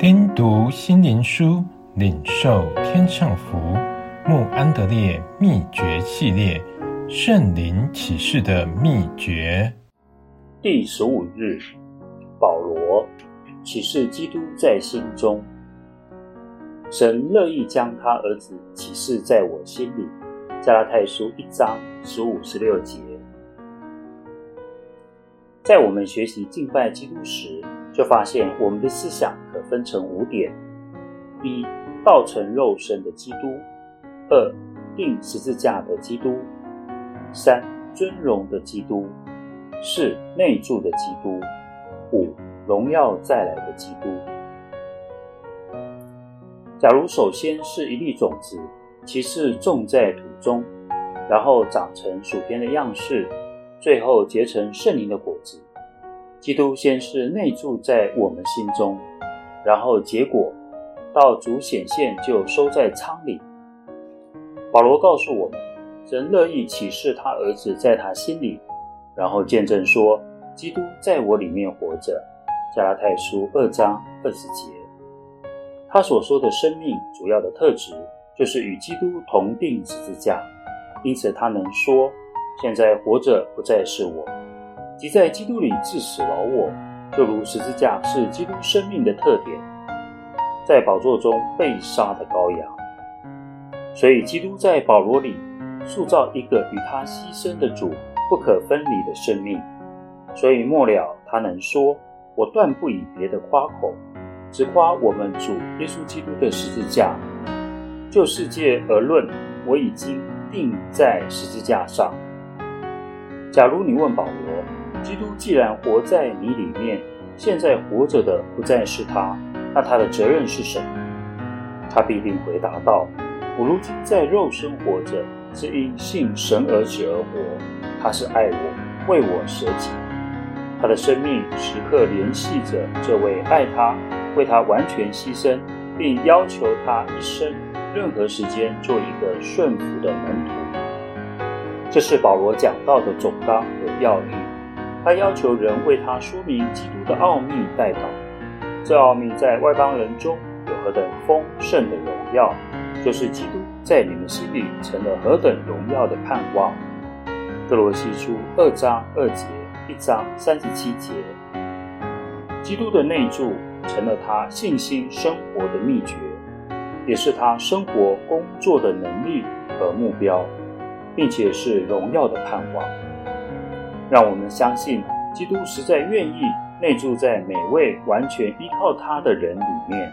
听读心灵书，领受天上福。穆安德烈秘诀系列，圣灵启示的秘诀。第十五日，保罗启示基督在心中。神乐意将他儿子启示在我心里。加拉太书一章十五、十六节。在我们学习敬拜基督时，就发现我们的思想可分成五点：一、道成肉身的基督；二、钉十字架的基督；三、尊荣的基督；四、内住的基督；五、荣耀再来的基督。假如首先是一粒种子，其次种在土中，然后长成薯片的样式，最后结成圣灵的果子。基督先是内住在我们心中，然后结果到主显现就收在仓里。保罗告诉我们，神乐意启示他儿子在他心里，然后见证说，基督在我里面活着。加拉太书二章二十节。他所说的生命主要的特质就是与基督同钉十字架，因此他能说：现在活着不再是我。即在基督里致死老我，就如十字架是基督生命的特点，在宝座中被杀的羔羊。所以，基督在保罗里塑造一个与他牺牲的主不可分离的生命。所以末了，他能说：“我断不以别的夸口，只夸我们主耶稣基督的十字架。就世界而论，我已经钉在十字架上。”假如你问保罗，基督既然活在你里面，现在活着的不再是他，那他的责任是什么？他必定回答道：“我如今在肉身活着，是因信神儿子而活。他是爱我，为我舍己。他的生命时刻联系着这位爱他、为他完全牺牲，并要求他一生任何时间做一个顺服的门徒。这是保罗讲到的总纲和要义。”他要求人为他说明基督的奥秘代祷，这奥秘在外邦人中有何等丰盛的荣耀，就是基督在你们心里成了何等荣耀的盼望。歌罗西书二章二节，一章三十七节，基督的内住成了他信心生活的秘诀，也是他生活工作的能力和目标，并且是荣耀的盼望。让我们相信，基督实在愿意内住在每位完全依靠他的人里面。